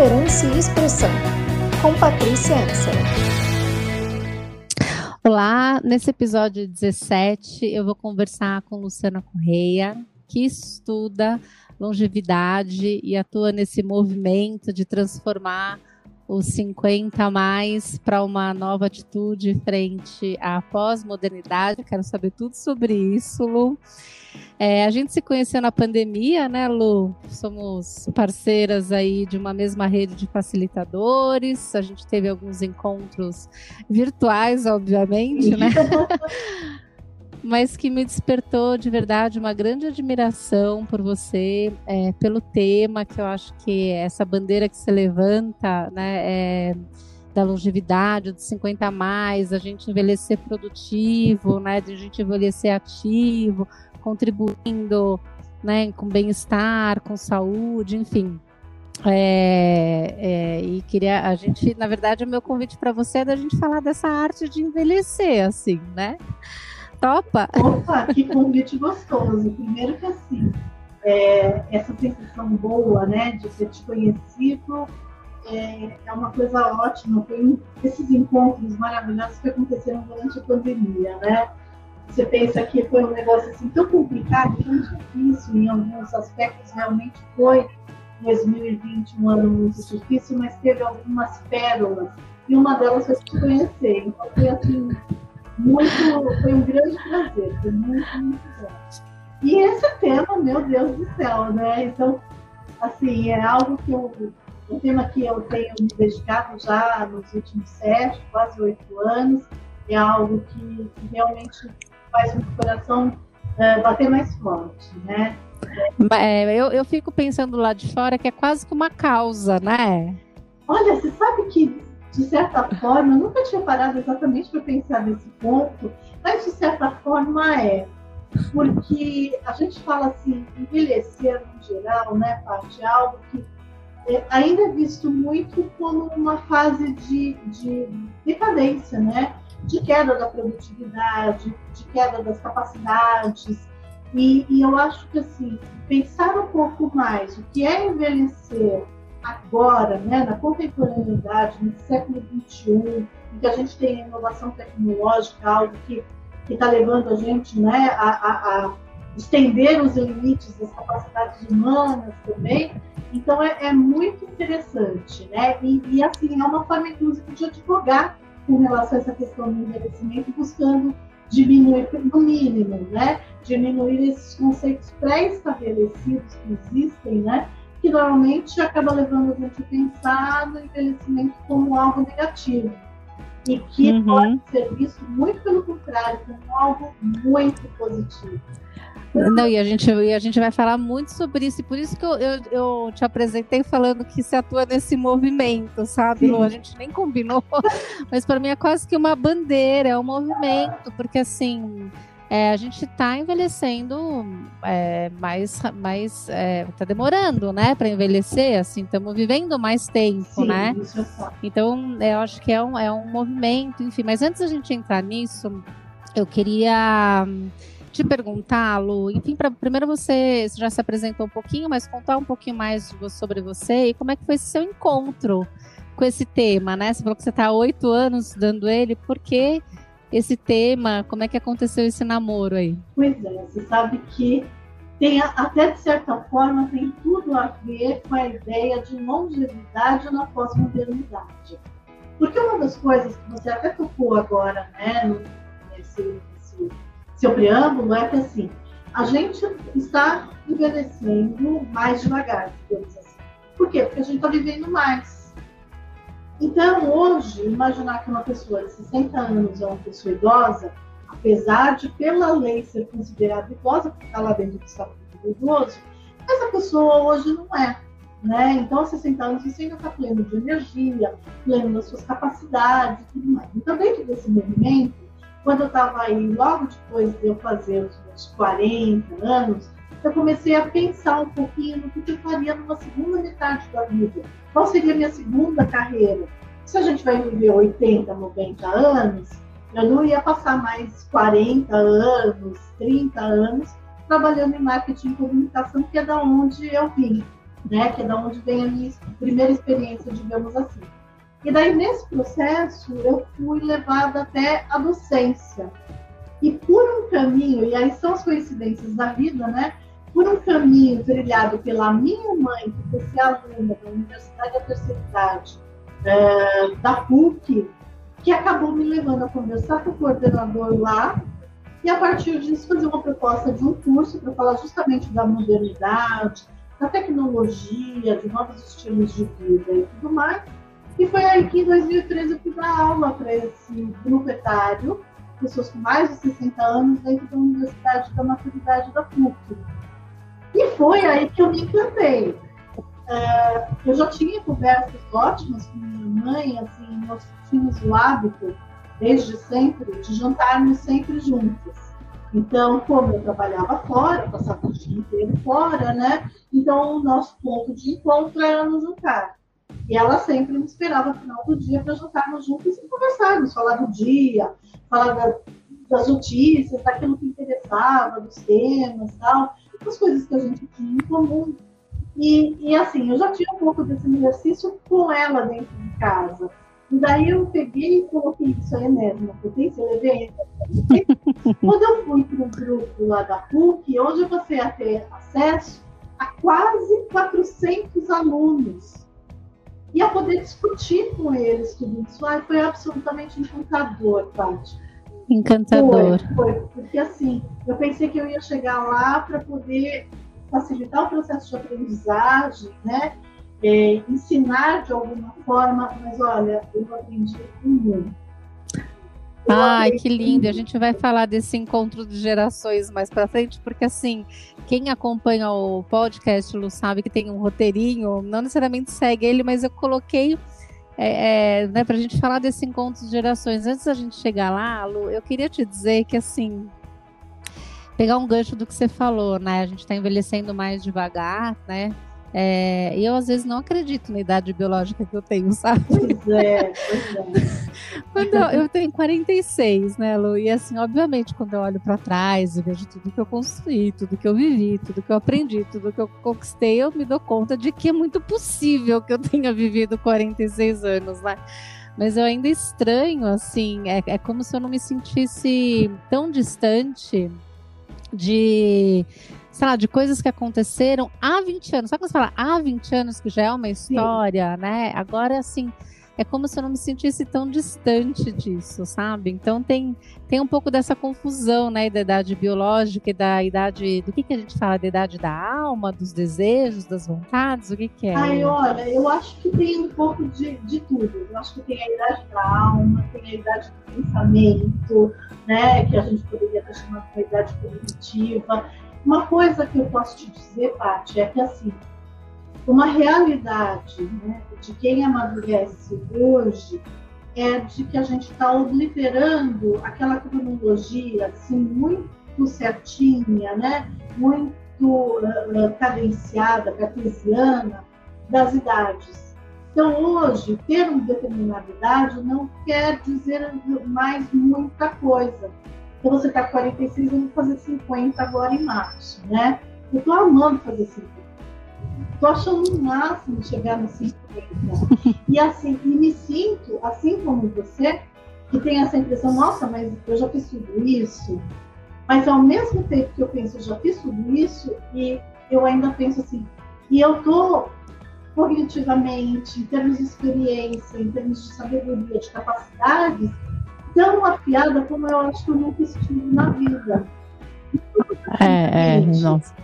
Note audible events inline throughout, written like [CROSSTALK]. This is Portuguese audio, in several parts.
Liderança e Expressão, com Patrícia Ansel. Olá, nesse episódio 17 eu vou conversar com Luciana Correia, que estuda longevidade e atua nesse movimento de transformar os 50 a mais para uma nova atitude frente à pós-modernidade. Quero saber tudo sobre isso, Lu. É, a gente se conheceu na pandemia, né, Lu? Somos parceiras aí de uma mesma rede de facilitadores. A gente teve alguns encontros virtuais, obviamente, né? [LAUGHS] mas que me despertou de verdade uma grande admiração por você, é, pelo tema, que eu acho que essa bandeira que você levanta, né, é, da longevidade, dos 50 a mais, a gente envelhecer produtivo, né, de a gente envelhecer ativo, contribuindo, né, com bem-estar, com saúde, enfim. É, é, e queria a gente, na verdade, o meu convite para você é da gente falar dessa arte de envelhecer, assim, né? Topa? Opa, que convite gostoso. Primeiro que assim, é, essa sensação boa, né, de ter te conhecido, é, é uma coisa ótima. Foi um desses encontros maravilhosos que aconteceram durante a pandemia, né? Você pensa que foi um negócio assim tão complicado, tão difícil, em alguns aspectos realmente foi 2020 um ano muito difícil, mas teve algumas pérolas. E uma delas foi te conhecer. Então foi assim, muito, foi um grande prazer, foi muito, muito bom. E esse tema, meu Deus do céu, né? Então, assim, é algo que eu, um tema que eu tenho me dedicado já nos últimos sete, quase oito anos, é algo que, que realmente faz o coração é, bater mais forte, né? É, eu, eu fico pensando lá de fora que é quase que uma causa, né? Olha, você sabe que de certa forma, eu nunca tinha parado exatamente para pensar nesse ponto, mas de certa forma é. Porque a gente fala assim, envelhecer no geral, né, parte algo que é, ainda é visto muito como uma fase de, de decadência, né? De queda da produtividade, de queda das capacidades. E, e eu acho que assim, pensar um pouco mais o que é envelhecer agora, né, na contemporaneidade, no século XXI, em que a gente tem a inovação tecnológica, algo que está levando a gente né, a, a, a, estender os limites das capacidades humanas também. Então, é, é muito interessante. Né? E, e, assim, é uma forma, inclusive, de advogar com relação a essa questão do envelhecimento, buscando diminuir, no mínimo, né, diminuir esses conceitos pré-estabelecidos que existem, né, que normalmente acaba levando a gente a pensar no envelhecimento como algo negativo. E que uhum. pode ser visto muito pelo contrário, como algo muito positivo. Não, e a gente, e a gente vai falar muito sobre isso, e por isso que eu, eu, eu te apresentei falando que se atua nesse movimento, sabe, Lu? A gente nem combinou, [LAUGHS] mas para mim é quase que uma bandeira, é um movimento, porque assim é, a gente está envelhecendo é, mais, mais está é, demorando, né, para envelhecer, assim, estamos vivendo mais tempo, Sim, né? É então, eu acho que é um, é um movimento, enfim. Mas antes da gente entrar nisso, eu queria te perguntar, Lu, enfim, pra, primeiro você, já se apresentou um pouquinho, mas contar um pouquinho mais sobre você e como é que foi esse seu encontro com esse tema, né? Você falou que você está há oito anos dando ele, por quê? esse tema? Como é que aconteceu esse namoro aí? Pois é, você sabe que tem até de certa forma tem tudo a ver com a ideia de longevidade na pós-modernidade. Porque uma das coisas que você até tocou agora, né, nesse seu preâmbulo, é que assim, a gente está envelhecendo mais devagar, digamos assim. Por quê? Porque a gente está vivendo mais. Então, hoje, imaginar que uma pessoa de 60 anos é uma pessoa idosa, apesar de, pela lei, ser considerada idosa, porque está lá dentro do estatuto do idoso, essa pessoa hoje não é. Né? Então, aos 60 anos, você ainda está pleno de energia, pleno das suas capacidades e tudo mais. Então, dentro desse movimento, quando eu estava aí, logo depois de eu fazer os meus 40 anos, eu comecei a pensar um pouquinho no que eu faria numa segunda metade da vida. Qual seria a minha segunda carreira? Se a gente vai viver 80, 90 anos, eu não ia passar mais 40 anos, 30 anos trabalhando em marketing e comunicação, que é da onde eu vim. né? Que é da onde vem a minha primeira experiência, digamos assim. E daí, nesse processo, eu fui levada até a docência. E por um caminho, e aí são as coincidências da vida, né? Por um caminho trilhado pela minha mãe, que foi ser aluna da Universidade da Terceira Idade, é, da PUC, que acabou me levando a conversar com o coordenador lá, e a partir disso fazer uma proposta de um curso para falar justamente da modernidade, da tecnologia, de novos estilos de vida e tudo mais. E foi aí que em 2013 eu fui dar aula para esse grupo etário, pessoas com mais de 60 anos dentro da Universidade da Maturidade da PUC. E foi aí que eu me encantei. É, eu já tinha conversas ótimas com minha mãe, assim, nós tínhamos o hábito, desde sempre, de jantarmos sempre juntos. Então, como eu trabalhava fora, passava o dia inteiro fora, né? Então, o nosso ponto de encontro era no jantar. E ela sempre me esperava no final do dia para jantarmos juntos e conversarmos, falar do dia, falar da, das notícias, daquilo que interessava, dos temas tal, as coisas que a gente tinha em comum. E, e assim, eu já tinha um pouco desse exercício com ela dentro de casa. E daí eu peguei e coloquei isso aí mesmo, potência, levei. Quando eu fui para o grupo lá da PUC, hoje eu passei a ter acesso a quase 400 alunos e a poder discutir com eles tudo isso. Ai, foi absolutamente encantador, Paty. Encantador. Foi, foi, porque assim, eu pensei que eu ia chegar lá para poder facilitar o processo de aprendizagem, né? É, ensinar de alguma forma, mas olha, eu aprendi muito. Ai, que lindo! A gente vai falar desse encontro de gerações mais para frente, porque assim, quem acompanha o podcast, Lu, sabe que tem um roteirinho, não necessariamente segue ele, mas eu coloquei é, é, né, para a gente falar desse encontro de gerações. Antes da gente chegar lá, Lu, eu queria te dizer que assim, pegar um gancho do que você falou, né? A gente está envelhecendo mais devagar, né? É, e eu às vezes não acredito na idade biológica que eu tenho, sabe? Pois é, pois é. [LAUGHS] quando eu, eu, tenho 46, né, Lu? E assim, obviamente, quando eu olho para trás e vejo tudo que eu construí, tudo que eu vivi, tudo que eu aprendi, tudo que eu conquistei, eu me dou conta de que é muito possível que eu tenha vivido 46 anos, né? Mas eu ainda estranho, assim, é, é como se eu não me sentisse tão distante de sei lá, de coisas que aconteceram há 20 anos. Sabe quando você fala há 20 anos, que já é uma história, Sim. né? Agora, assim, é como se eu não me sentisse tão distante disso, sabe? Então tem, tem um pouco dessa confusão, né, da idade biológica e da idade, do que, que a gente fala, da idade da alma, dos desejos, das vontades, o que que é? Ai, olha, eu acho que tem um pouco de, de tudo. Eu acho que tem a idade da alma, tem a idade do pensamento, né, que a gente poderia ter chamado de idade cognitiva. Uma coisa que eu posso te dizer, Paty, é que assim, uma realidade né, de quem amadurece hoje é de que a gente está obliterando aquela cronologia assim, muito certinha, né, muito uh, cadenciada, cartesiana das idades. Então, hoje, ter uma determinada idade não quer dizer mais muita coisa. Então você está com 46, eu vou fazer 50 agora em março, né? Eu estou amando fazer 50. Estou achando o máximo chegar nos 50. e assim, e me sinto, assim como você, que tem essa impressão, nossa, mas eu já fiz tudo isso. Mas ao mesmo tempo que eu penso, eu já fiz tudo isso, e eu ainda penso assim, e eu estou cognitivamente, em termos de experiência, em termos de sabedoria, de capacidades, tão afiada como eu acho que eu nunca estive na vida. É, é, nossa.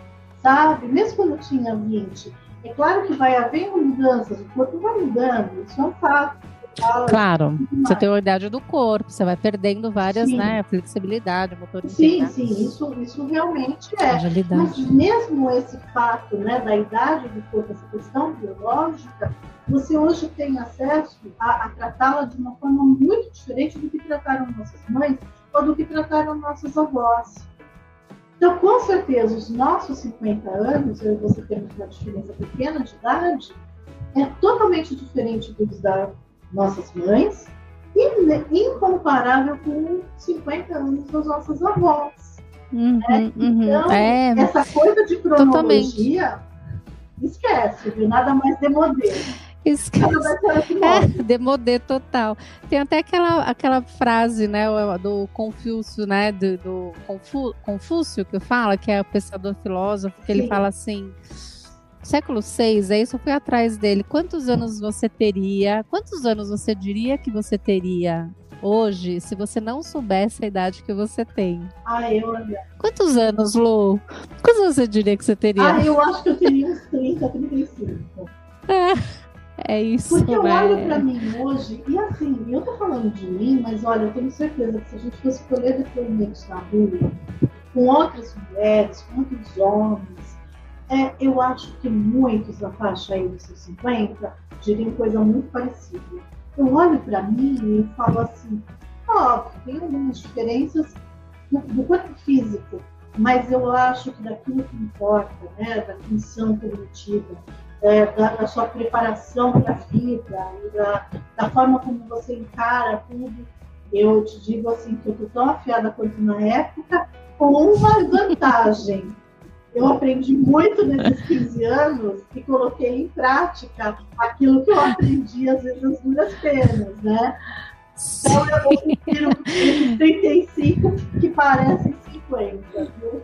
Sabe? Mesmo quando eu tinha 20. É claro que vai haver mudanças, o corpo vai mudando, isso é um fato. Claro, você tem a idade do corpo, você vai perdendo várias, sim. né? Flexibilidade, motor Sim, sim, isso, isso realmente é. Agilidade. Mas mesmo esse fato né, da idade do corpo, essa questão biológica, você hoje tem acesso a, a tratá-la de uma forma muito diferente do que trataram nossas mães ou do que trataram nossos avós. Então, com certeza, os nossos 50 anos, eu e você temos uma diferença pequena de idade, é totalmente diferente dos da nossas mães e incomparável com 50 anos das nossas avós. Uhum, né? Então, é, essa coisa de cronologia, totalmente. esquece, viu? Nada mais demodê. Esquece. É, demodê total. Tem até aquela, aquela frase, né, do Confúcio, né, do, do Confu, Confúcio que fala, que é o pensador filósofo, que Sim. ele fala assim, século VI, é isso, eu fui atrás dele. Quantos anos você teria? Quantos anos você diria que você teria hoje se você não soubesse a idade que você tem? Ah, eu Quantos anos, Lu? Quantos anos você diria que você teria? Ah, eu acho que eu teria uns 30, 35. É, é isso. Porque eu olho pra mim hoje, e assim, eu tô falando de mim, mas olha, eu tenho certeza que se a gente fosse colher depoimentos na rua, com outras mulheres, com outros homens, é, eu acho que muitos da faixa aí dos seus 50 diriam coisa muito parecida. Eu olho para mim e falo assim, óbvio, tem algumas diferenças do, do corpo físico, mas eu acho que daquilo que importa, né, da função cognitiva, é, da, da, sua preparação para a vida, da, da, forma como você encara tudo, eu te digo assim que eu estou tão afiada quanto na época, com uma vantagem eu aprendi muito nesses 15 anos e coloquei em prática aquilo que eu aprendi, às vezes, nas duras penas, né? Então, eu prefiro esses 35 que parecem 50, viu?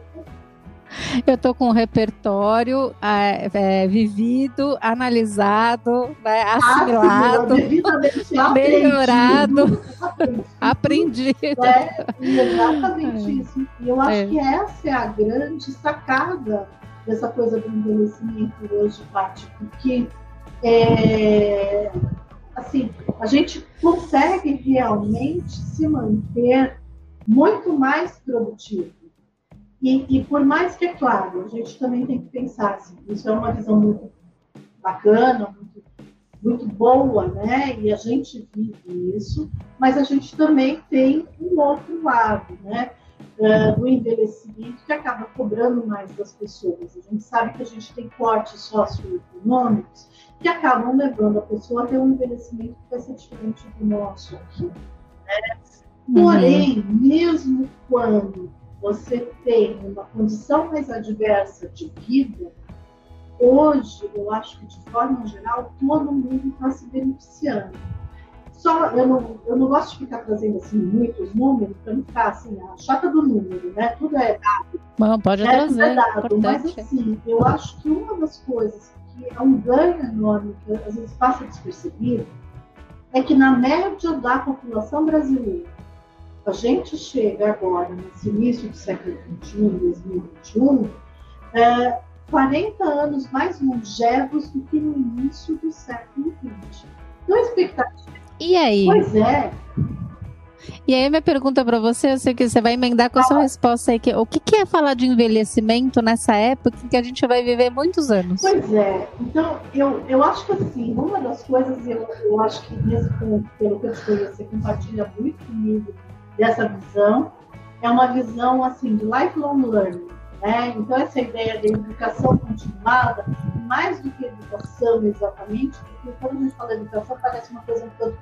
Eu tô com um repertório é, é, vivido, analisado, né, assimilado, melhorado, [LAUGHS] aprendido. É, exatamente é. isso. E eu acho é. que essa é a grande sacada dessa coisa do envelhecimento hoje, Paty, porque é, assim, a gente consegue realmente se manter muito mais produtivo e, e, por mais que, é claro, a gente também tem que pensar assim, isso é uma visão muito bacana, muito, muito boa, né? E a gente vive isso, mas a gente também tem um outro lado, né? Uh, do envelhecimento que acaba cobrando mais das pessoas. A gente sabe que a gente tem cortes socioeconômicos que acabam levando a pessoa a ter um envelhecimento que vai ser diferente do nosso aqui. Né? Uhum. Porém, uhum. mesmo quando você tem uma condição mais adversa de vida, hoje, eu acho que de forma geral, todo mundo está se beneficiando. Só, eu não, eu não gosto de ficar trazendo assim, muitos números para não ficar assim, a chata do número, né? Tudo é dado. Não, pode né? trazer. É dado, mas assim, eu acho que uma das coisas que é um ganho enorme, que às vezes passa despercebido, é que na média da população brasileira, a gente chega agora, nesse início do século XXI, 2021, é, 40 anos mais longevos do que no início do século XX. Então, a expectativa. E aí? Pois é. E aí, minha pergunta para você, eu sei que você vai emendar com a sua resposta aí. Que, o que, que é falar de envelhecimento nessa época que a gente vai viver muitos anos? Pois é. Então, eu, eu acho que assim, uma das coisas, eu, eu acho que nesse ponto, pelo que eu conheço, você compartilha muito comigo dessa visão. É uma visão assim de lifelong learning. Né? Então, essa ideia de educação continuada, mais do que educação exatamente, porque quando a gente fala de educação parece uma coisa um pouco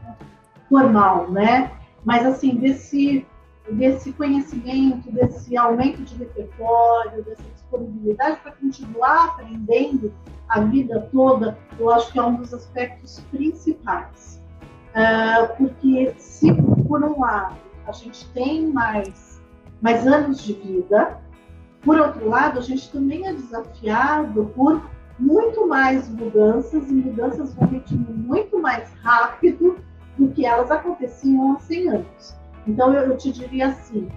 formal, né? Mas, assim, desse, desse conhecimento, desse aumento de repertório, dessa disponibilidade para continuar aprendendo a vida toda, eu acho que é um dos aspectos principais. Uh, porque se, por um lado, a gente tem mais, mais anos de vida. Por outro lado, a gente também é desafiado por muito mais mudanças e mudanças com ritmo muito mais rápido do que elas aconteciam há 100 anos. Então, eu, eu te diria assim: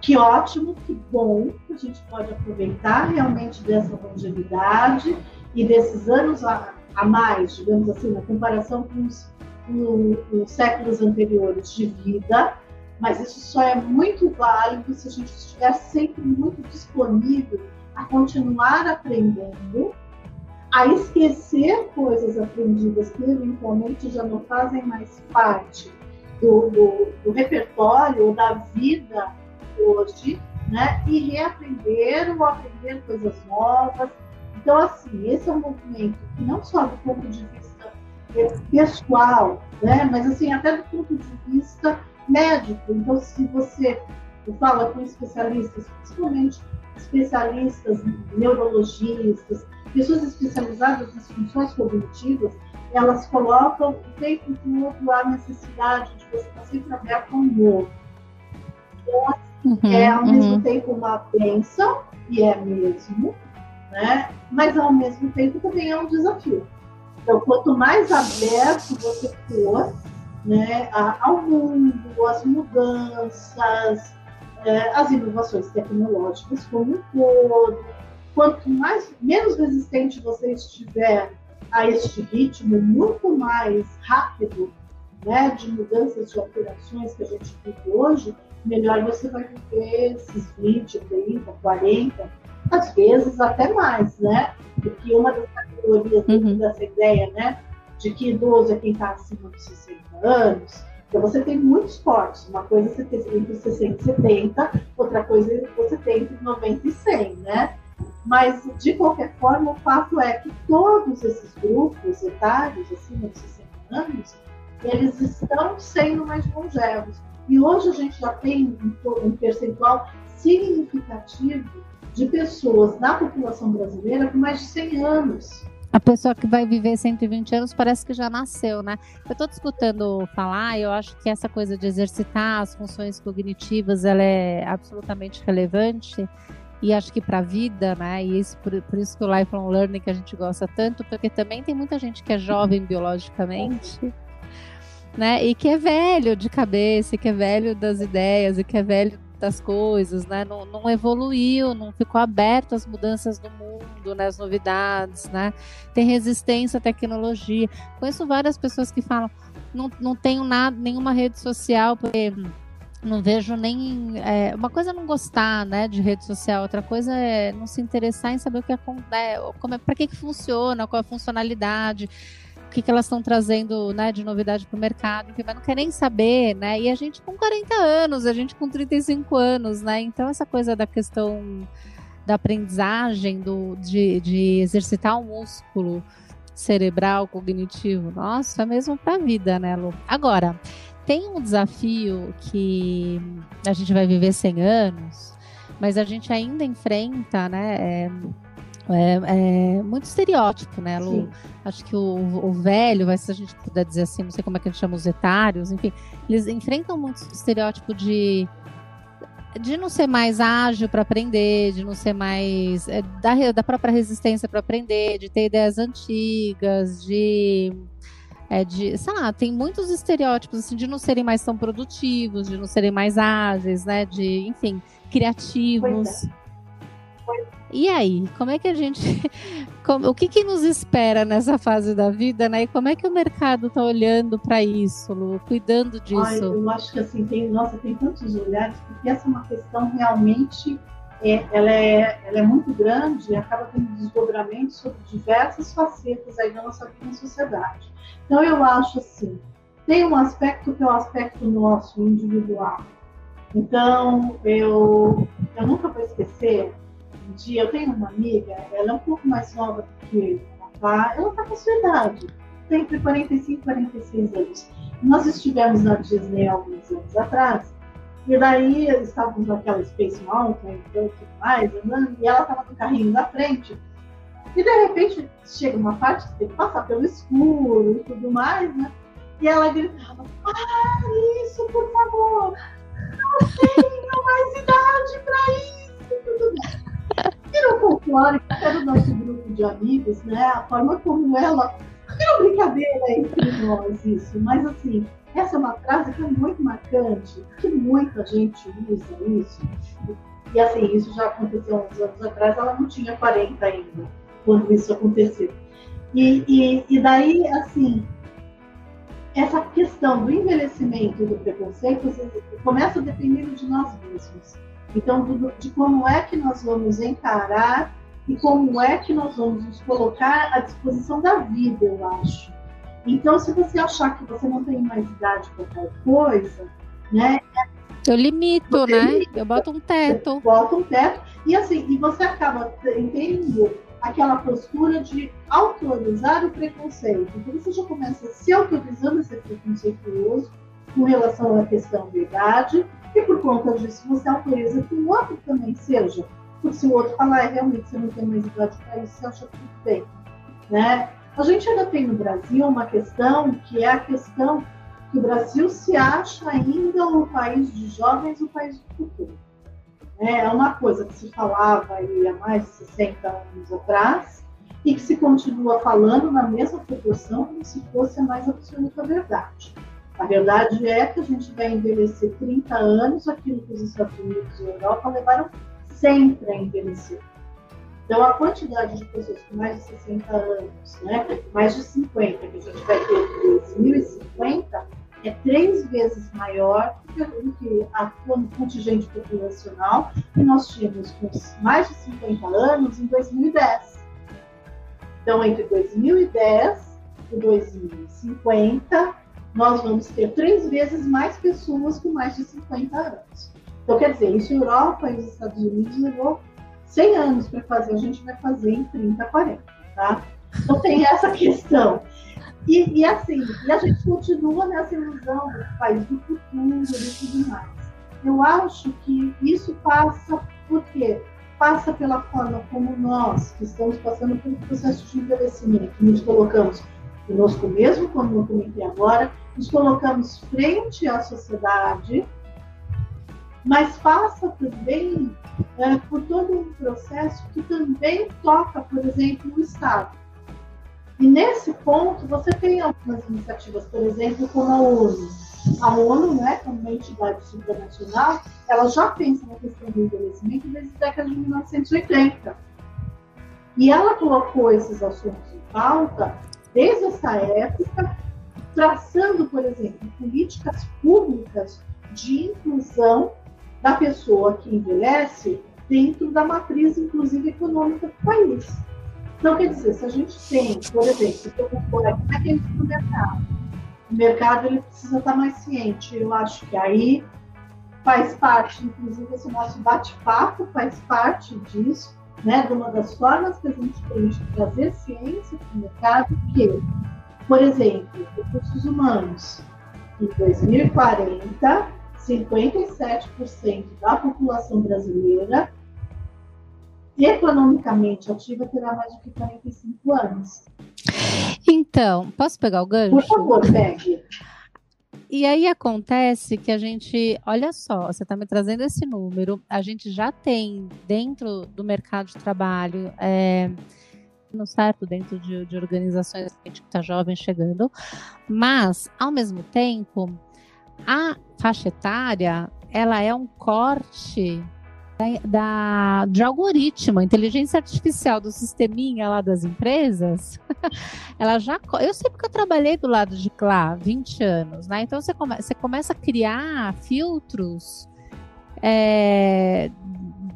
que ótimo, que bom que a gente pode aproveitar realmente dessa longevidade e desses anos a, a mais, digamos assim, na comparação com os nos séculos anteriores de vida, mas isso só é muito válido se a gente estiver sempre muito disponível a continuar aprendendo, a esquecer coisas aprendidas que eventualmente já não fazem mais parte do, do, do repertório ou da vida hoje, né? E reaprender ou aprender coisas novas. Então, assim, esse é um movimento que não só do ponto de vista pessoal, né? mas assim, até do ponto de vista médico. Então, se você fala com especialistas, principalmente especialistas neurologistas, pessoas especializadas nas funções cognitivas, elas colocam o tempo todo a necessidade de você estar sempre aberto ao novo. Então, uhum, é ao uhum. mesmo tempo uma bênção, e é mesmo, né? mas ao mesmo tempo também é um desafio. Então, quanto mais aberto você for né, ao mundo, às mudanças, é, as inovações tecnológicas como um todo, quanto mais menos resistente você estiver a este ritmo muito mais rápido né, de mudanças, de alterações que a gente vive hoje, melhor você vai viver esses 20, 30, 40, às vezes até mais, né? Porque uma das categorias uhum. dessa ideia, né, de que idoso é quem está acima dos 60 anos, então você tem muitos cortes. Uma coisa você tem entre 60 e 70, outra coisa você tem entre 90 e 100, né? Mas, de qualquer forma, o fato é que todos esses grupos etários, acima de 60 anos, eles estão sendo mais longevos. E hoje a gente já tem um percentual significativo de pessoas na população brasileira com mais de 100 anos. A pessoa que vai viver 120 anos parece que já nasceu, né? Eu estou escutando falar, eu acho que essa coisa de exercitar as funções cognitivas, ela é absolutamente relevante e acho que para a vida, né? E isso por, por, isso que o lifelong learning que a gente gosta tanto, porque também tem muita gente que é jovem biologicamente, né? E que é velho de cabeça, e que é velho das ideias, e que é velho das coisas, né? Não, não, evoluiu, não ficou aberto às mudanças do mundo, né? As novidades, né? Tem resistência à tecnologia. Conheço várias pessoas que falam, não, não tenho nada, nenhuma rede social, porque não vejo nem é, uma coisa é não gostar né de rede social outra coisa é não se interessar em saber o que acontece é, como é para que que funciona qual é a funcionalidade o que, que elas estão trazendo né, de novidade para o mercado, enfim, mas não quer nem saber, né? E a gente com 40 anos, a gente com 35 anos, né? Então essa coisa da questão da aprendizagem, do, de, de exercitar o músculo cerebral, cognitivo, nossa, é mesmo para a vida, né, Lu? Agora, tem um desafio que a gente vai viver 100 anos, mas a gente ainda enfrenta, né? É, é, é muito estereótipo, né, Lu? Sim. Acho que o, o, velho, se a gente puder dizer assim, não sei como é que a gente chama os etários, enfim, eles enfrentam muito estereótipo de de não ser mais ágil para aprender, de não ser mais é, da, da própria resistência para aprender, de ter ideias antigas, de é de, sei lá, tem muitos estereótipos assim de não serem mais tão produtivos, de não serem mais ágeis, né, de, enfim, criativos. É. E aí, como é que a gente, [LAUGHS] como, o que, que nos espera nessa fase da vida, né? E como é que o mercado está olhando para isso, Lu, cuidando disso? Ai, eu acho que assim tem, nossa, tem tantos olhares porque essa é uma questão realmente é, ela, é, ela é muito grande e acaba tendo desdobramentos sobre diversas facetas aí da nossa vida na sociedade. Então, eu acho assim, tem um aspecto que é o aspecto nosso, individual. Então, eu, eu nunca vou esquecer, dia, eu tenho uma amiga, ela é um pouco mais nova do que eu, tá? ela está com a sua idade, tem entre 45 e 46 anos. Nós estivemos na Disney alguns anos atrás, e daí estávamos naquela Space Mountain e tudo mais, andando, e ela estava no carrinho da frente. E de repente chega uma parte que tem que passar pelo escuro e tudo mais, né? E ela gritava: Para isso, por favor! Não tenho mais idade para isso! Virou folclore até do nosso grupo de amigos, né? A forma como ela. Virou brincadeira entre nós isso, mas assim, essa é uma frase que é muito marcante, que muita gente usa isso. E assim, isso já aconteceu uns anos atrás, ela não tinha 40 ainda, quando isso aconteceu. E, e, e daí, assim, essa questão do envelhecimento e do preconceito começa a depender de nós mesmos. Então, do, de como é que nós vamos encarar e como é que nós vamos nos colocar à disposição da vida, eu acho. Então, se você achar que você não tem mais idade para tal coisa, né? Eu limito, né? Limita, eu boto um teto. Bota um teto. E assim, e você acaba tendo aquela postura de autorizar o preconceito. Então você já começa se autorizando a ser preconceituoso com relação à questão da idade, e por conta disso você autoriza que o outro também seja porque se o outro falar, é, realmente você não tem mais idade para isso, você acha tudo bem. Né? A gente ainda tem no Brasil uma questão que é a questão que o Brasil se acha ainda o país de jovens, o país do futuro. É, é uma coisa que se falava aí há mais de 60 anos atrás e que se continua falando na mesma proporção como se fosse a mais absoluta verdade. A verdade é que a gente vai envelhecer 30 anos, aquilo que os Estados Unidos e a Europa levaram sempre a envelhecer. Então, a quantidade de pessoas com mais de 60 anos, né, mais de 50, que a gente vai ter em 2050, é três vezes maior do que a contingente populacional que nós tínhamos com mais de 50 anos em 2010. Então, entre 2010 e 2050, nós vamos ter três vezes mais pessoas com mais de 50 anos. Então, quer dizer, isso a Europa e os Estados Unidos levou 100 anos para fazer, a gente vai fazer em 30, 40, tá? Então tem essa questão. E, e, assim, e a gente continua nessa ilusão do país do futuro e tudo mais. Eu acho que isso passa por quê? Passa pela forma como nós, que estamos passando pelo processo de envelhecimento, nos colocamos conosco mesmo, como eu comentei agora, nos colocamos frente à sociedade, mas passa também é, por todo um processo que também toca, por exemplo, o Estado. E nesse ponto, você tem algumas iniciativas, por exemplo, como a ONU. A ONU, né, como uma entidade supranacional, ela já pensa na questão do envelhecimento desde a década de 1980. E ela colocou esses assuntos em pauta desde essa época, traçando, por exemplo, políticas públicas de inclusão da pessoa que envelhece dentro da matriz, inclusive, econômica do país. Então, quer dizer, se a gente tem, por exemplo, eu for aqui, no mercado? O mercado ele precisa estar mais ciente. Eu acho que aí faz parte, inclusive, esse nosso bate-papo faz parte disso, né, de uma das formas que a gente tem de trazer ciência para o mercado, que, por exemplo, recursos humanos, em 2040, 57% da população brasileira economicamente ativa terá mais de 45 anos. Então, posso pegar o gancho? Por favor, pegue. E aí acontece que a gente, olha só, você está me trazendo esse número, a gente já tem dentro do mercado de trabalho, é, no certo, dentro de, de organizações que está jovem chegando, mas, ao mesmo tempo, a faixa etária, ela é um corte da, de algoritmo, inteligência artificial do sisteminha lá das empresas, [LAUGHS] ela já. Eu sei porque eu trabalhei do lado de lá 20 anos, né? Então você, come, você começa a criar filtros é,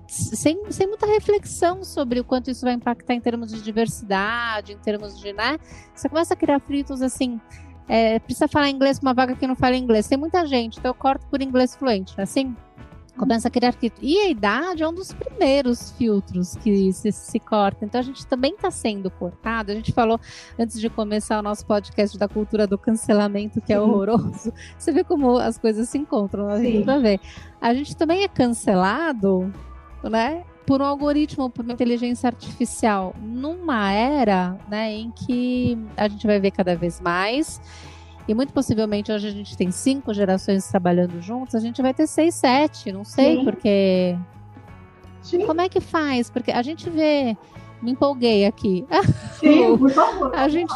sem, sem muita reflexão sobre o quanto isso vai impactar em termos de diversidade, em termos de, né? Você começa a criar filtros assim. É, precisa falar inglês com uma vaga que não fala inglês. Tem muita gente, então eu corto por inglês fluente, né? assim. Começa a criar filtro. E a idade é um dos primeiros filtros que se, se corta. Então a gente também está sendo cortado. A gente falou antes de começar o nosso podcast da cultura do cancelamento, que é horroroso. [LAUGHS] Você vê como as coisas se encontram, a gente ver. A gente também é cancelado, né? Por um algoritmo, por uma inteligência artificial, numa era né, em que a gente vai ver cada vez mais e muito possivelmente hoje a gente tem cinco gerações trabalhando juntos, a gente vai ter seis, sete, não sei, Sim. porque. Sim. Como é que faz? Porque a gente vê. Me empolguei aqui. [LAUGHS] Sim, por favor. A gente.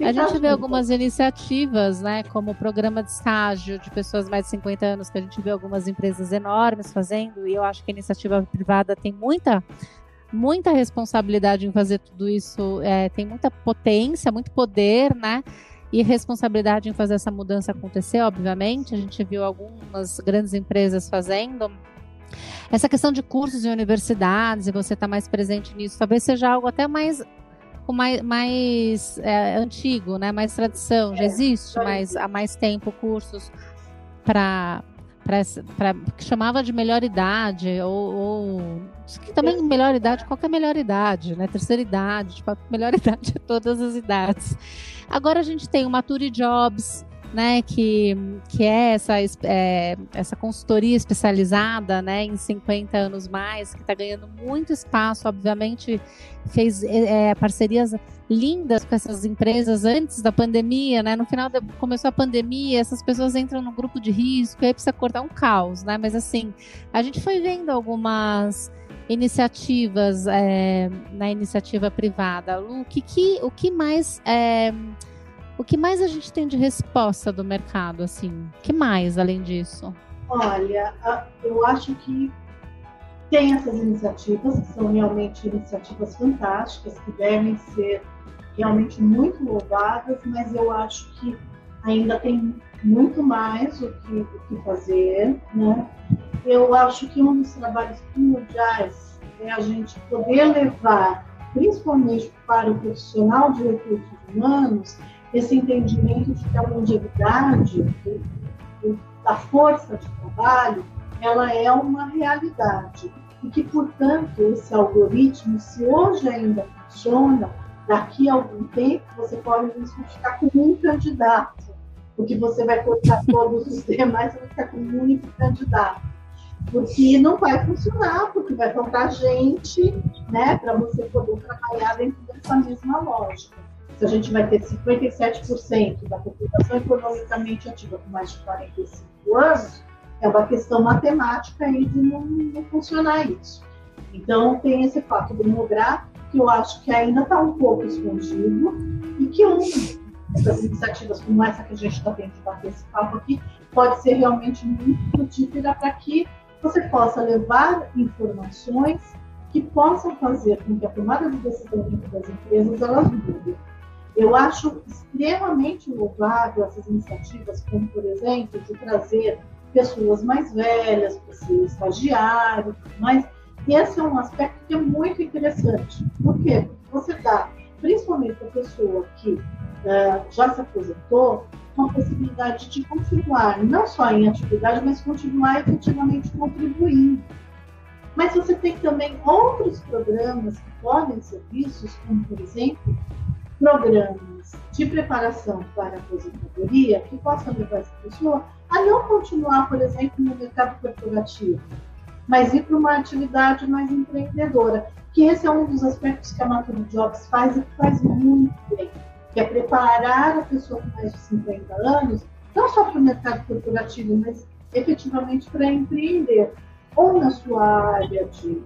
A gente vê algumas iniciativas, né, como o programa de estágio de pessoas mais de 50 anos, que a gente vê algumas empresas enormes fazendo, e eu acho que a iniciativa privada tem muita, muita responsabilidade em fazer tudo isso, é, tem muita potência, muito poder, né? E responsabilidade em fazer essa mudança acontecer, obviamente. A gente viu algumas grandes empresas fazendo. Essa questão de cursos e universidades, e você estar tá mais presente nisso, talvez seja algo até mais mais, mais é, antigo, né? mais tradição. Já existe mais, há mais tempo cursos para que chamava de melhor idade, ou, ou que também melhor idade, qualquer melhor idade, né? Terceira idade, tipo, melhor [LAUGHS] idade é todas as idades. Agora a gente tem o Mature Jobs, né, que, que é essa, é, essa consultoria especializada né, em 50 anos mais, que está ganhando muito espaço, obviamente fez é, é, parcerias lindas com essas empresas antes da pandemia, né? No final da, começou a pandemia, essas pessoas entram no grupo de risco, aí precisa cortar um caos, né? Mas assim, a gente foi vendo algumas iniciativas é, na iniciativa privada. Lu, o que, que, o que mais é, o que mais a gente tem de resposta do mercado, assim? O que mais além disso? Olha, eu acho que tem essas iniciativas que são realmente iniciativas fantásticas que devem ser realmente muito louvadas, mas eu acho que ainda tem muito mais o que, o que fazer, né? Eu acho que um dos trabalhos primordiais é a gente poder levar, principalmente para o profissional de recursos humanos, esse entendimento de que a longevidade da força de trabalho ela é uma realidade. E que, portanto, esse algoritmo, se hoje ainda funciona, daqui a algum tempo você pode identificar como um candidato, porque você vai cortar [LAUGHS] todos os demais e vai ficar como um único candidato. Porque não vai funcionar, porque vai faltar gente né, para você poder trabalhar dentro dessa mesma lógica a gente vai ter 57% da população economicamente ativa com mais de 45 anos, é uma questão matemática aí de não, não funcionar isso. Então, tem esse fato demográfico que eu acho que ainda está um pouco escondido e que um dessas iniciativas como essa que a gente está tendo de bater esse papo aqui pode ser realmente muito frutífera para que você possa levar informações que possam fazer com que a tomada de decisão dentro das empresas elas mudem. Eu acho extremamente louvável essas iniciativas, como, por exemplo, de trazer pessoas mais velhas para ser estagiário, mas esse é um aspecto que é muito interessante. Por quê? Porque você dá, principalmente para a pessoa que uh, já se aposentou, uma possibilidade de continuar, não só em atividade, mas continuar efetivamente contribuindo. Mas você tem também outros programas que podem ser vistos, como, por exemplo, programas de preparação para a aposentadoria que possam levar essa pessoa a não continuar, por exemplo, no mercado corporativo, mas ir para uma atividade mais empreendedora, que esse é um dos aspectos que a Natura Jobs faz e faz muito bem, que é preparar a pessoa com mais de 50 anos, não só para o mercado corporativo, mas efetivamente para empreender, ou na sua área de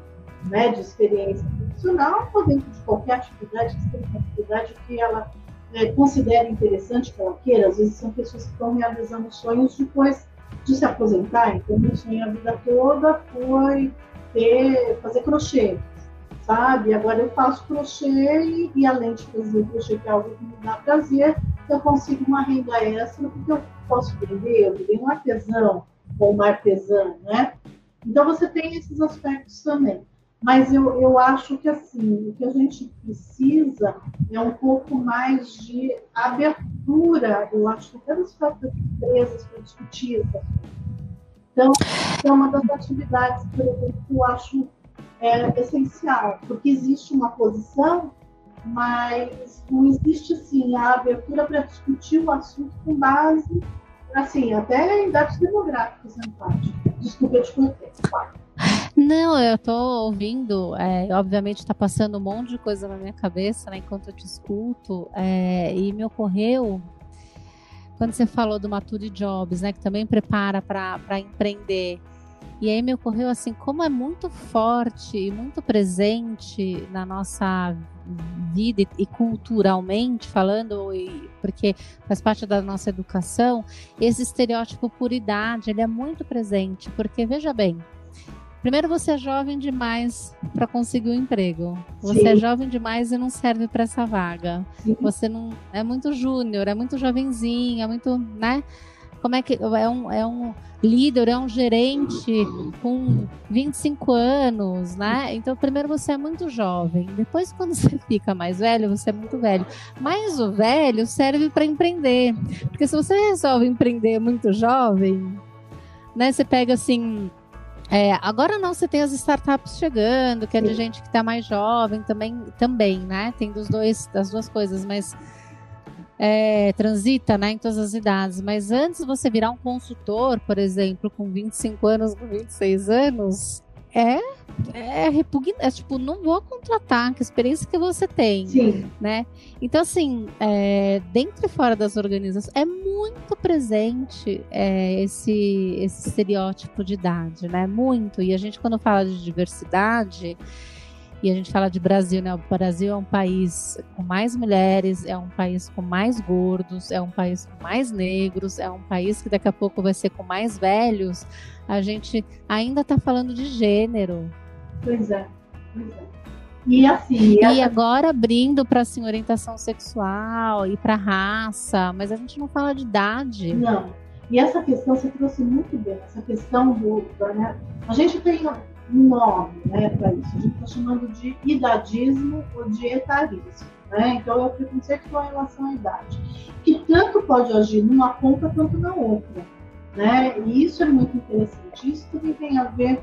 né, de experiência profissional ou dentro de qualquer atividade, atividade que ela é, considere interessante, que ela queira. Às vezes são pessoas que estão realizando sonhos depois de se aposentar. Então, meu sonho a vida toda foi ter, fazer crochê, sabe? Agora eu faço crochê e, e além de fazer crochê, que é algo que me dá prazer, eu consigo uma renda extra, porque eu posso vender, eu virei um artesão ou uma artesã, né? Então, você tem esses aspectos também. Mas eu, eu acho que assim, o que a gente precisa é um pouco mais de abertura, eu acho que até das próprias empresas para discutir isso. Então, é uma das atividades, por exemplo, que eu acho é, essencial, porque existe uma posição, mas não existe assim a abertura para discutir o assunto com base, assim, até em dados demográficos, né, Desculpa, eu te cortei. Não, eu tô ouvindo, é, obviamente está passando um monte de coisa na minha cabeça, né, enquanto eu te escuto, é, e me ocorreu quando você falou do Mature Jobs, né, que também prepara para empreender. E aí me ocorreu assim, como é muito forte e muito presente na nossa vida e, e culturalmente falando, e, porque faz parte da nossa educação, esse estereótipo por idade, ele é muito presente, porque veja bem, Primeiro, você é jovem demais para conseguir um emprego. Você Sim. é jovem demais e não serve para essa vaga. Sim. Você não é muito júnior, é muito jovenzinho, é muito, né? Como é que é um, é um líder, é um gerente com 25 anos, né? Então, primeiro você é muito jovem. Depois, quando você [LAUGHS] fica mais velho, você é muito velho. Mas o velho serve para empreender. Porque se você resolve empreender muito jovem, né? Você pega assim é, agora não, você tem as startups chegando, que é de gente que está mais jovem também, também, né? Tem dos dois, das duas coisas, mas é, transita né, em todas as idades, mas antes de você virar um consultor, por exemplo, com 25 anos, com 26 anos, é é repugnante, é, tipo, não vou contratar, que experiência que você tem, Sim. né? Então, assim, é, dentro e fora das organizações, é muito presente é, esse, esse estereótipo de idade, né? Muito. E a gente, quando fala de diversidade, e a gente fala de Brasil, né? O Brasil é um país com mais mulheres, é um país com mais gordos, é um país com mais negros, é um país que daqui a pouco vai ser com mais velhos. A gente ainda está falando de gênero. Pois é, pois é. E assim. E agora abrindo para assim, orientação sexual e para raça, mas a gente não fala de idade. Não. E essa questão você trouxe muito bem, essa questão do. Né? A gente tem um nome né, para isso. A gente está chamando de idadismo ou de etarismo. Né? Então, é o preconceito com relação à idade, que tanto pode agir numa ponta quanto na outra. Né? E isso é muito interessante. Isso também tem a ver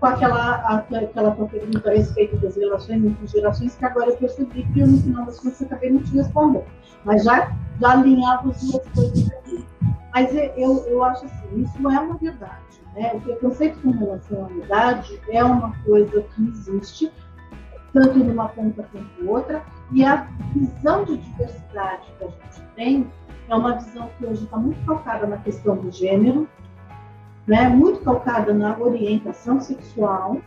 com aquela, aquela tua pergunta a respeito das relações entre gerações, que agora eu percebi que eu, no final das contas, acabei não te respondendo. Mas já, já alinhava as duas coisas aqui. Mas eu, eu acho assim, isso é uma verdade. Né? O preconceito com relação à idade é uma coisa que existe, tanto numa ponta quanto outra, e a visão de diversidade que a gente tem é uma visão que hoje está muito focada na questão do gênero, né? muito calcada na orientação sexual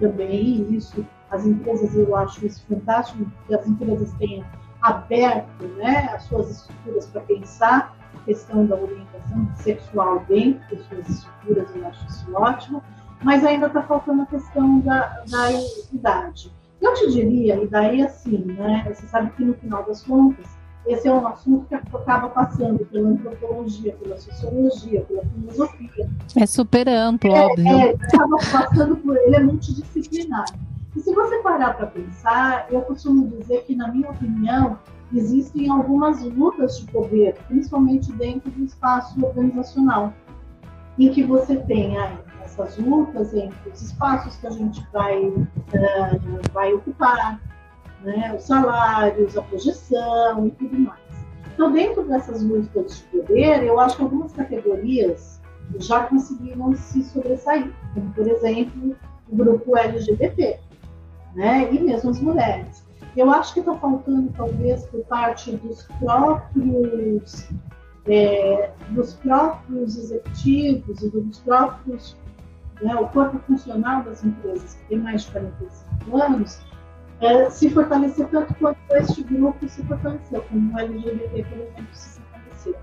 também, isso, as empresas, eu acho isso fantástico, que as empresas tenham aberto né, as suas estruturas para pensar questão da orientação sexual dentro das suas estruturas, eu acho isso ótimo, mas ainda está faltando a questão da, da idade. Eu te diria, e daí assim, né, você sabe que no final das contas, esse é um assunto que acaba passando pela antropologia, pela sociologia, pela filosofia. É super amplo, é, óbvio. É, acaba passando por ele, é multidisciplinar. E se você parar para pensar, eu costumo dizer que, na minha opinião, existem algumas lutas de poder, principalmente dentro do espaço organizacional, em que você tem aí essas lutas entre os espaços que a gente vai, uh, vai ocupar, né, os salários, a projeção e tudo mais. Então, dentro dessas lutas de poder, eu acho que algumas categorias já conseguiram se sobressair, como, por exemplo, o grupo LGBT, né, e mesmo as mulheres. Eu acho que está faltando, talvez, por parte dos próprios, é, dos próprios executivos e dos próprios, né, o corpo funcional das empresas, que tem mais de 45 anos, é, se fortalecer tanto quanto este grupo se fortaleceu, como o LGBT, por exemplo, se fortaleceu.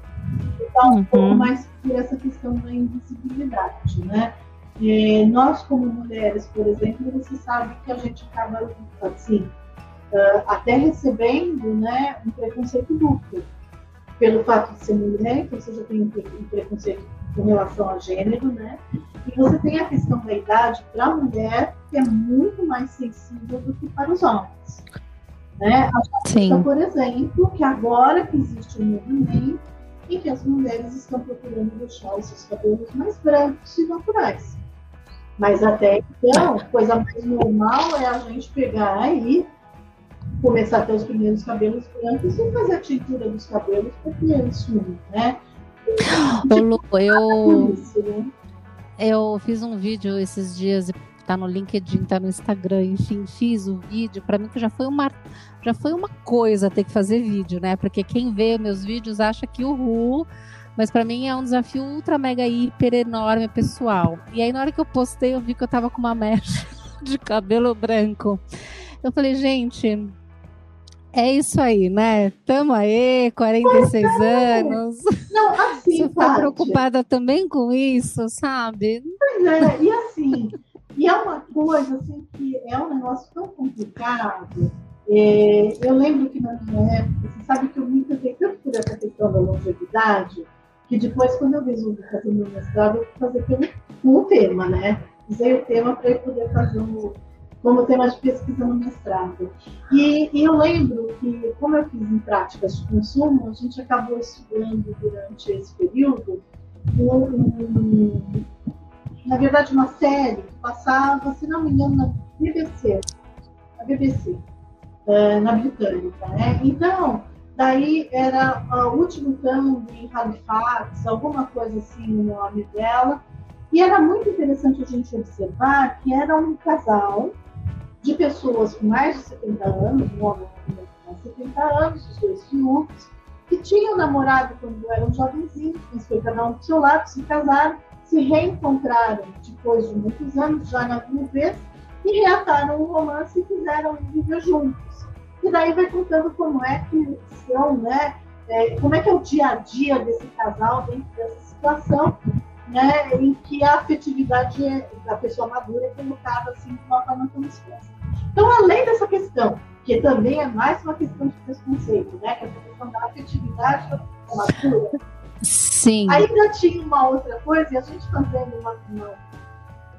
Então, um pouco uhum. mais por essa questão da invisibilidade, né? É, nós, como mulheres, por exemplo, você sabe que a gente acaba, assim, uh, até recebendo né, um preconceito duplo. Pelo fato de ser mulher, então você já tem um preconceito com relação a gênero, né? E você tem a questão da idade para a mulher, que é muito mais sensível do que para os homens. Né? A Sim. por exemplo, que agora que existe um movimento em que as mulheres estão procurando deixar os seus cabelos mais brancos e naturais. Mas até então, coisa mais normal é a gente pegar aí começar a ter os primeiros cabelos brancos e fazer a tintura dos cabelos para que eles sumam, né? Ô, Lu, eu, né? eu fiz um vídeo esses dias, tá no LinkedIn, tá no Instagram, enfim, fiz o vídeo. Para mim que já foi uma já foi uma coisa ter que fazer vídeo, né? Porque quem vê meus vídeos acha que o Ru, mas para mim é um desafio ultra mega hiper enorme pessoal. E aí na hora que eu postei, eu vi que eu tava com uma mecha [LAUGHS] de cabelo branco. Eu falei, gente, é isso aí, né? Tamo aí, 46 é. anos. Não, assim, [LAUGHS] Você foi preocupada também com isso, sabe? Pois é, e assim, e é uma coisa assim que é um negócio tão complicado. É, eu lembro que na minha época, você sabe que eu me interessei tanto por essa questão da longevidade, que depois, quando eu resolvi fazer meu mestrado, eu fui fazer pelo, com o tema, né? Usei o tema para eu poder fazer um como tema de pesquisa no mestrado. E, e, eu lembro que, como eu fiz em práticas de consumo, a gente acabou estudando durante esse período, um, na verdade, uma série que passava, se não me engano, na BBC, na BBC, é, na britânica. Né? Então, daí era o último tango em Halifax, alguma coisa assim o nome dela. E era muito interessante a gente observar que era um casal de pessoas com mais de 70 anos, um homem com 70 anos, os dois filhos, que tinham namorado quando eram jovenzinhos, mas foi cada um do seu lado, se casaram, se reencontraram depois de muitos anos, já na vez, e reataram o romance e fizeram viver juntos. E daí vai contando como é que são, né? É, como é que é o dia a dia desse casal dentro dessa situação, né? Em que a afetividade da pessoa madura é colocada assim de uma forma tão expressa. Então, além dessa questão, que também é mais uma questão de preconceito, né? Que é essa questão da afetividade da madura. Sim. Ainda tinha uma outra coisa, e a gente fazendo uma, uma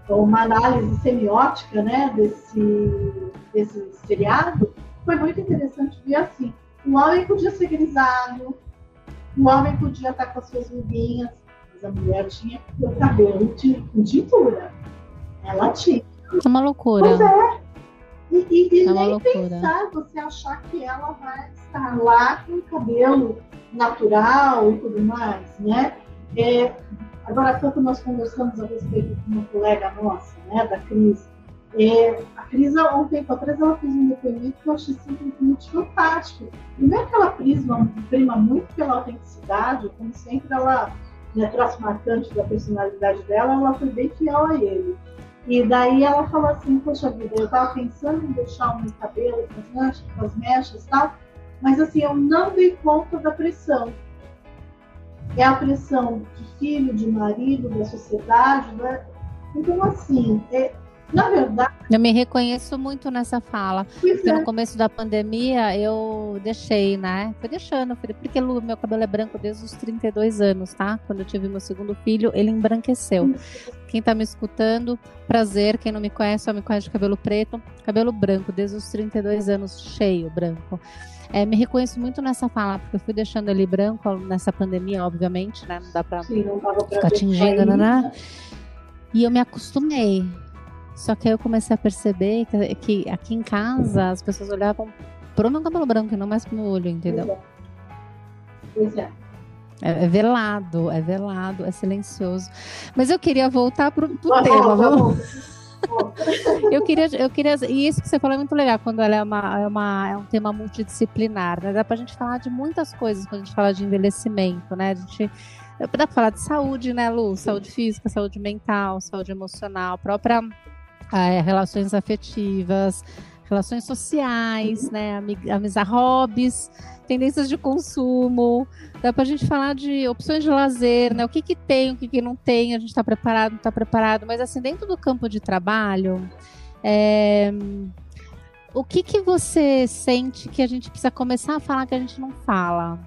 uma análise semiótica né, desse, desse seriado, foi muito interessante ver assim. O homem podia ser grisalho, o homem podia estar com as suas ruguinhas, mas a mulher tinha o cabelo de, de tintura. Ela tinha. É uma loucura. Pois é. E, e, e é nem loucura. pensar você achar que ela vai estar lá com o cabelo natural e tudo mais, né? É, Agora há pouco nós conversamos a respeito com uma colega nossa, né, da Cris. É, a Cris, há um tempo atrás, ela fez um depoimento que eu achei simplesmente fantástico. E não é que ela prima, prima muito pela autenticidade, como sempre ela, né, traço marcante da personalidade dela, ela foi bem fiel a ele. E daí ela falou assim, poxa vida, eu estava pensando em deixar o meu cabelo com as mechas, com as mechas tal, mas assim, eu não dei conta da pressão é a pressão de filho, de marido, da sociedade. Né? Então, assim, é, na verdade. Eu me reconheço muito nessa fala. Porque é. no começo da pandemia eu deixei, né? Fui deixando, porque meu cabelo é branco desde os 32 anos, tá? Quando eu tive meu segundo filho, ele embranqueceu. Quem tá me escutando, prazer. Quem não me conhece, só me conhece de cabelo preto, cabelo branco, desde os 32 anos, cheio, branco. É, me reconheço muito nessa fala, porque eu fui deixando ele branco nessa pandemia, obviamente, né? Não dá pra Sim, não pra ficar tingindo, né, né? né? E eu me acostumei. Só que aí eu comecei a perceber que, que aqui em casa as pessoas olhavam pro meu cabelo branco e não mais pro meu olho, entendeu? Pois é. É, é velado, é velado, é silencioso. Mas eu queria voltar pro, pro tema. vamos- [LAUGHS] eu queria, eu queria, e isso que você falou é muito legal, quando ela é, uma, é, uma, é um tema multidisciplinar, né? Dá pra gente falar de muitas coisas quando a gente fala de envelhecimento, né? A gente, dá pra falar de saúde, né, Lu? Saúde física, saúde mental, saúde emocional, própria é, relações afetivas, relações sociais, né? Ami- Amizade, hobbies, tendências de consumo. Dá pra gente falar de opções de lazer, né? O que que tem, o que que não tem, a gente tá preparado, não tá preparado. Mas assim, dentro do campo de trabalho, é, o que que você sente que a gente precisa começar a falar que a gente não fala?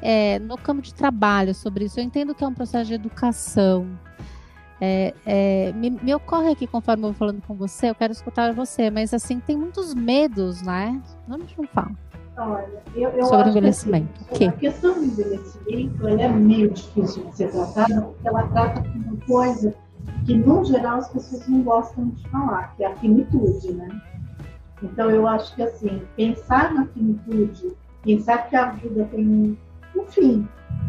É, no campo de trabalho sobre isso, eu entendo que é um processo de educação. É, é, me, me ocorre aqui, conforme eu vou falando com você, eu quero escutar você, mas assim, tem muitos medos, né? Não, gente não fala. Olha, eu, eu Sobre acho envelhecimento. Que, assim, O A questão do envelhecimento ela é meio difícil de ser tratada, porque ela trata de uma coisa que, no geral, as pessoas não gostam de falar, que é a finitude, né? Então, eu acho que, assim, pensar na finitude, pensar que a vida tem um, um fim,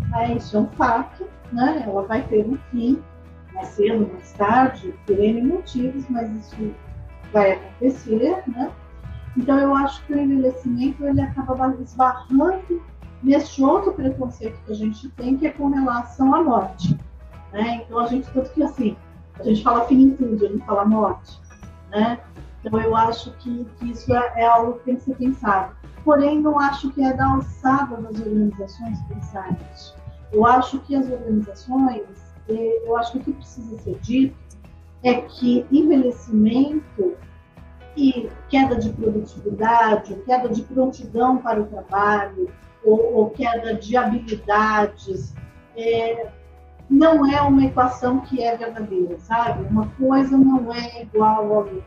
né? isso é um fato, né? Ela vai ter um fim, mais cedo, mais tarde, por N motivos, mas isso vai acontecer, né? Então eu acho que o envelhecimento ele acaba esbarrando nesse outro preconceito que a gente tem, que é com relação à morte. Né? Então a gente, tanto que assim, a gente fala finitude, não fala morte. Né? Então eu acho que, que isso é, é algo que tem que ser pensado. Porém, não acho que é da alçada das organizações pensar nisso. Eu acho que as organizações, eh, eu acho que o que precisa ser dito é que envelhecimento e queda de produtividade, queda de prontidão para o trabalho, ou, ou queda de habilidades, é, não é uma equação que é verdadeira, sabe? Uma coisa não é igual à outra.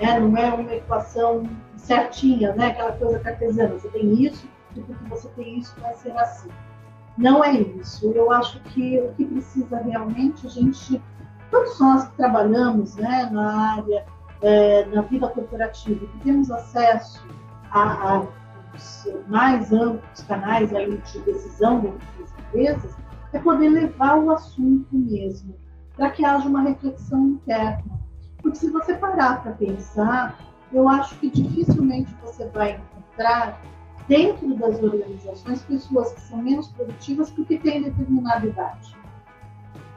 Né? Não é uma equação certinha, né? aquela coisa cartesiana. Você tem isso, e porque você tem isso vai ser assim. Não é isso. Eu acho que o que precisa realmente a gente, todos nós que trabalhamos né, na área é, na vida corporativa, que temos acesso a, a mais amplos canais aí de decisão dentro das empresas, é poder levar o assunto mesmo, para que haja uma reflexão interna. Porque se você parar para pensar, eu acho que dificilmente você vai encontrar dentro das organizações pessoas que são menos produtivas porque têm determinada idade.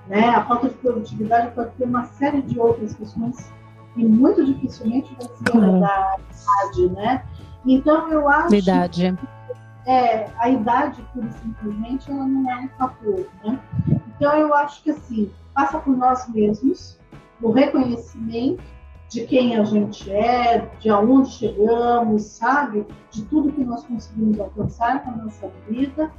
Né? A falta de produtividade pode ter uma série de outras questões e muito dificilmente vai ser uhum. da idade, né? Então eu acho Verdade. que é, a idade pura e simplesmente ela não é um fator, né? Então eu acho que assim passa por nós mesmos o reconhecimento de quem a gente é, de aonde chegamos, sabe? De tudo que nós conseguimos alcançar na nossa vida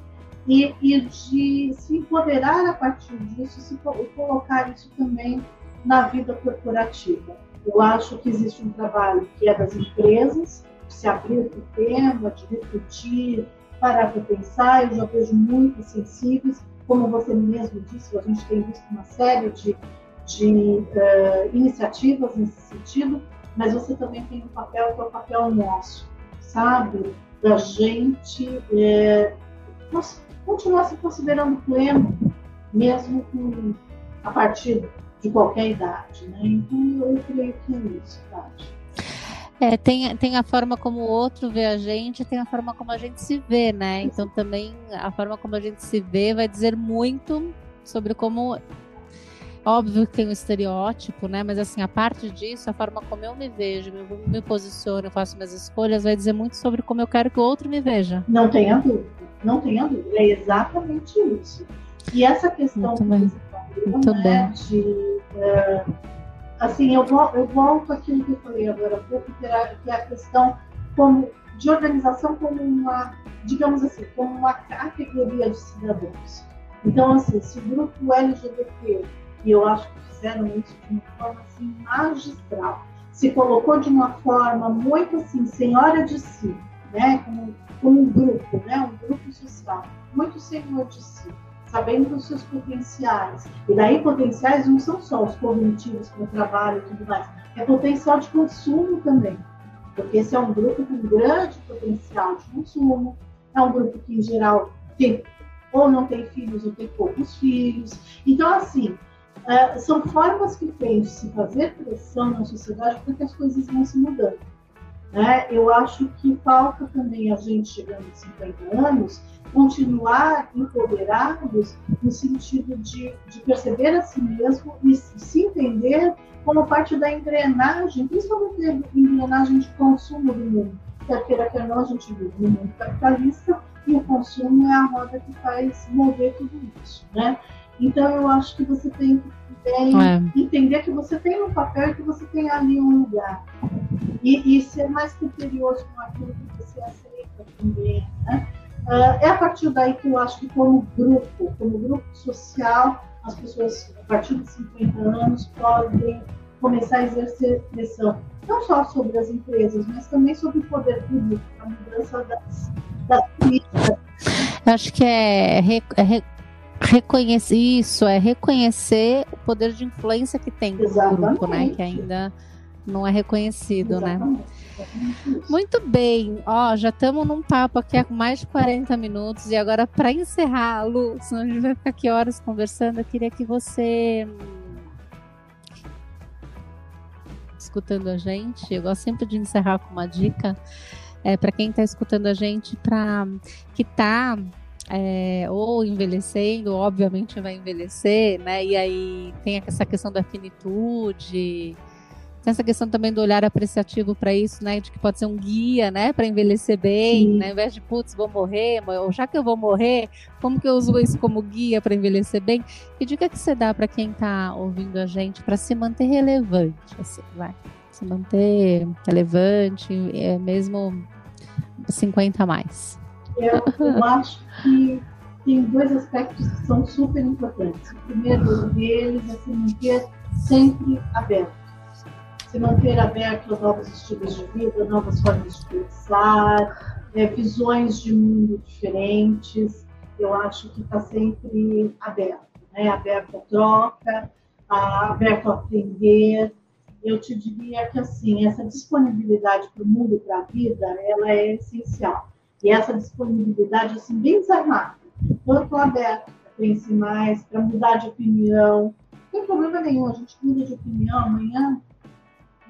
e, e de se empoderar a partir disso se, colocar isso também na vida corporativa. Eu acho que existe um trabalho que é das empresas, de se abrir para o tema, de refletir, parar para pensar. Eu já vejo muito sensíveis, como você mesmo disse, a gente tem visto uma série de de uh, iniciativas nesse sentido, mas você também tem um papel que é o papel nosso, sabe? Da gente é, continuar se considerando pleno, mesmo com, a partir de qualquer idade, né? Então, eu creio que é isso, Tati. É, tem, tem a forma como o outro vê a gente, tem a forma como a gente se vê, né? Então também a forma como a gente se vê vai dizer muito sobre como Óbvio que tem um estereótipo, né? Mas assim, a parte disso, a forma como eu me vejo, eu me posiciono, eu faço minhas escolhas, vai dizer muito sobre como eu quero que o outro me veja. Não tenha dúvida, não tenha dúvida. É exatamente isso. E essa questão muito bem. Muito né, bem. de. Uh, assim, eu, eu volto àquilo que eu falei agora há pouco, que é a questão como, de organização como uma, digamos assim, como uma categoria de cidadãos. Então, assim, se o grupo LGBT e eu acho que fizeram isso de uma forma assim, magistral. Se colocou de uma forma muito assim, senhora de si, né? como, como um grupo, né? um grupo social, muito senhor de si, sabendo dos seus potenciais. E daí potenciais não são só os cognitivos para o trabalho e tudo mais, é potencial de consumo também. Porque esse é um grupo com grande potencial de consumo, é um grupo que, em geral, tem ou não tem filhos ou tem poucos filhos. Então, assim, é, são formas que tem de se fazer pressão na sociedade para que as coisas vão se mudando. Né? Eu acho que falta também a gente, chegando a 50 anos, continuar empoderados no sentido de, de perceber a si mesmo e se entender como parte da engrenagem, principalmente da engrenagem de consumo do mundo. Quer queira, quer não, a gente vive no mundo capitalista e o consumo é a roda que faz mover tudo isso. Né? Então, eu acho que você tem que é. entender que você tem um papel e que você tem ali um lugar. E, e ser mais criterioso com aquilo que você aceita também. Né? Uh, é a partir daí que eu acho que, como grupo, como grupo social, as pessoas, a partir de 50 anos, podem começar a exercer pressão, não só sobre as empresas, mas também sobre o poder público, a mudança das, das políticas. Acho que é, é reconhecer isso, é reconhecer o poder de influência que tem no grupo, né? Que ainda não é reconhecido, né? Exatamente. né? Muito bem, ó, já estamos num papo aqui há mais de 40 minutos e agora para encerrar, Lu, senão a gente vai ficar aqui horas conversando, eu queria que você escutando a gente, eu gosto sempre de encerrar com uma dica é, para quem está escutando a gente, para que está é, ou envelhecendo, obviamente vai envelhecer, né? E aí tem essa questão da finitude, tem essa questão também do olhar apreciativo para isso, né? De que pode ser um guia, né? Para envelhecer bem, Sim. né? Ao invés de, putz, vou morrer, ou já que eu vou morrer, como que eu uso isso como guia para envelhecer bem? Que dica que você dá para quem está ouvindo a gente para se manter relevante, assim, vai? Se manter relevante, é, mesmo 50 a mais. Eu, eu acho que tem dois aspectos que são super importantes. O primeiro deles é se manter sempre aberto. Se manter aberto a novos estilos de vida, novas formas de pensar, é, visões de mundo diferentes. Eu acho que está sempre aberto, né? aberto à troca, a, aberto a aprender. Eu te diria que assim essa disponibilidade para o mundo, para a vida, ela é essencial E essa disponibilidade, assim, bem desarmada. Estou aberta para conhecer mais, para mudar de opinião. Não tem problema nenhum, a gente muda de opinião amanhã.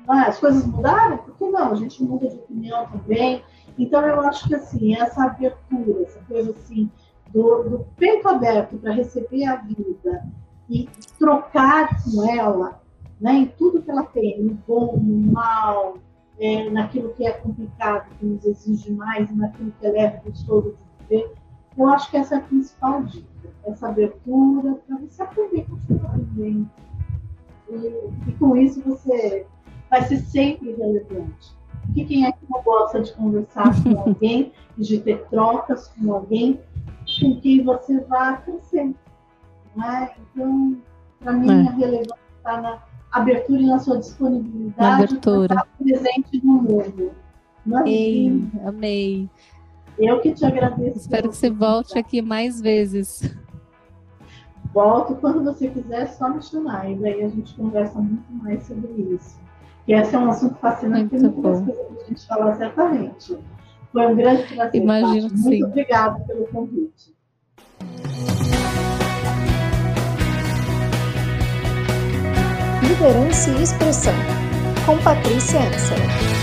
Ah, as coisas mudaram? Por que não? A gente muda de opinião também. Então, eu acho que, assim, essa abertura, essa coisa, assim, do, do peito aberto para receber a vida e trocar com ela, né, em tudo que ela tem, no bom, no mal, é, naquilo que é complicado, que nos exige mais, e naquilo que é leve, gostoso de viver. Eu acho que essa é a principal dica, essa abertura para você aprender com continuamente. E, e com isso você vai ser sempre relevante. Porque quem é que não gosta de conversar com [LAUGHS] alguém, de ter trocas com alguém com quem você vai crescer? Né? Então, para mim, é. a relevância está na abertura e na sua disponibilidade na abertura. estar presente no mundo. Ei, amei. Eu que te agradeço. Espero que você volte aqui mais vezes. Volto quando você quiser, é só me chamar. E daí a gente conversa muito mais sobre isso. Que esse é um assunto fascinante, muito tem muitas coisas para a gente falar certamente. Foi um grande prazer. Imagino Muito sim. obrigada pelo convite. Liderança e Expressão, com Patrícia Ansel.